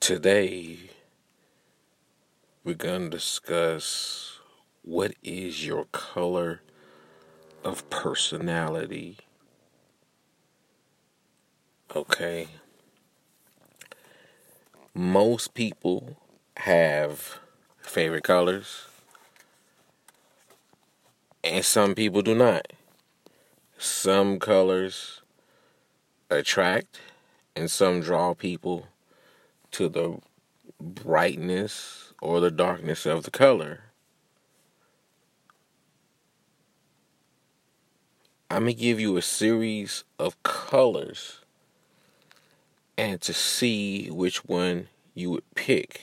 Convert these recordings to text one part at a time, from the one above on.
Today, we're going to discuss what is your color of personality. Okay. Most people have favorite colors, and some people do not. Some colors attract, and some draw people to the brightness or the darkness of the color. I'm going to give you a series of colors and to see which one you would pick.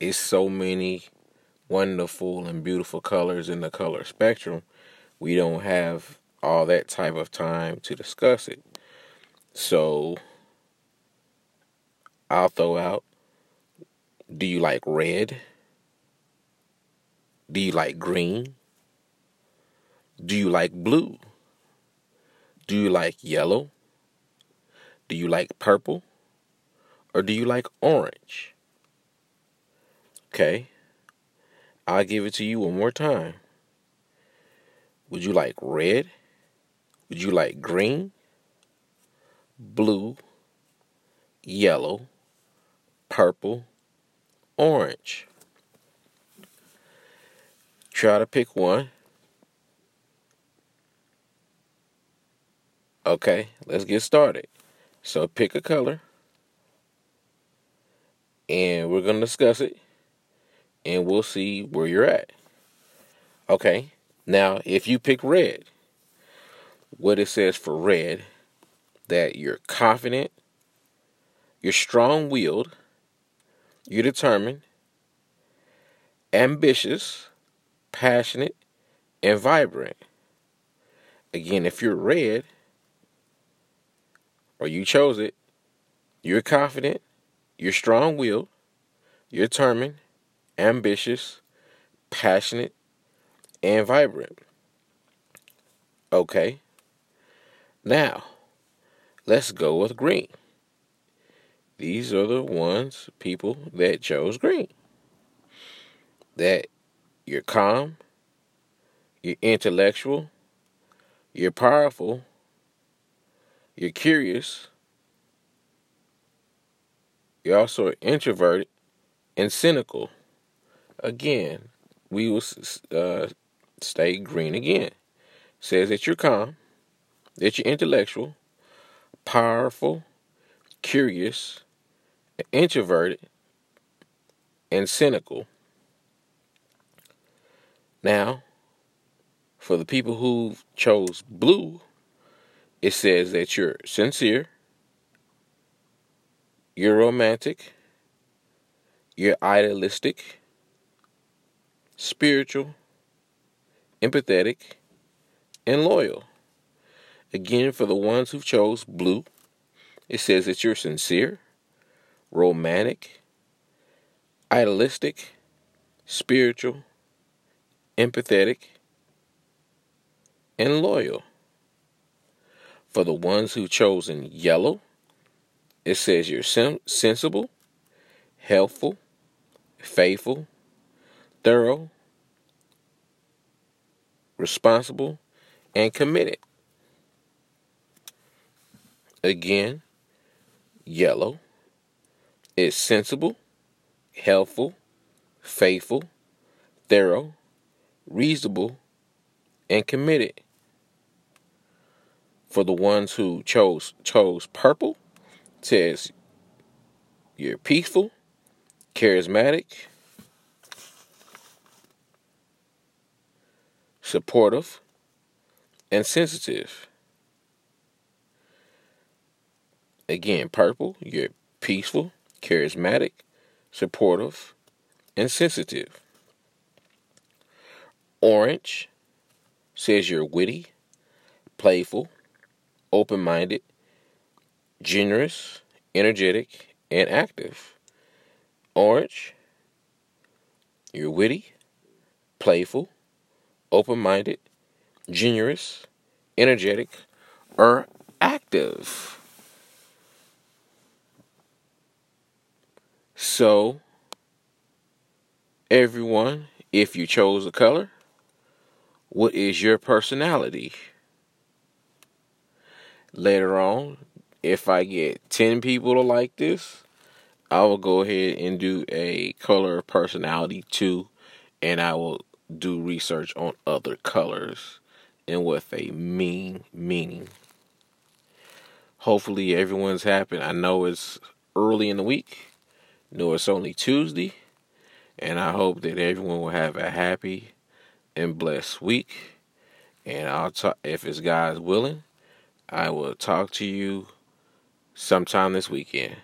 It's so many wonderful and beautiful colors in the color spectrum. We don't have all that type of time to discuss it. So I'll throw out do you like red? Do you like green? Do you like blue? Do you like yellow? Do you like purple? Or do you like orange? Okay. I'll give it to you one more time. Would you like red? Would you like green? Blue? Yellow? Purple? Orange? Try to pick one. Okay, let's get started. So pick a color and we're going to discuss it and we'll see where you're at. Okay, now if you pick red, what it says for red, that you're confident, you're strong willed, you're determined, ambitious, passionate, and vibrant. Again, if you're red, or you chose it, you're confident, you're strong willed, you're determined, ambitious, passionate, and vibrant. Okay. Now, let's go with green. These are the ones, people that chose green. That you're calm, you're intellectual, you're powerful, you're curious, you're also introverted and cynical. Again, we will uh, stay green again. Says that you're calm, that you're intellectual, powerful, curious, introverted, and cynical. Now, for the people who chose blue, it says that you're sincere, you're romantic, you're idealistic, spiritual, empathetic, and loyal. Again, for the ones who chose blue, it says that you're sincere, romantic, idealistic, spiritual, empathetic, and loyal. For the ones who chosen yellow, it says you're sen- sensible, helpful, faithful, thorough, responsible, and committed. Again, yellow is sensible, helpful, faithful, thorough, reasonable, and committed. For the ones who chose chose purple, says you're peaceful, charismatic, supportive, and sensitive. Again, purple, you're peaceful, charismatic, supportive, and sensitive. Orange says you're witty, playful, open minded, generous, energetic, and active. Orange, you're witty, playful, open minded, generous, energetic, or active. So, everyone, if you chose a color, what is your personality? Later on, if I get 10 people to like this, I will go ahead and do a color personality too, and I will do research on other colors and what they mean meaning. Hopefully everyone's happy. I know it's early in the week. Know it's only Tuesday. And I hope that everyone will have a happy and blessed week. And I'll talk if it's God's willing, I will talk to you sometime this weekend.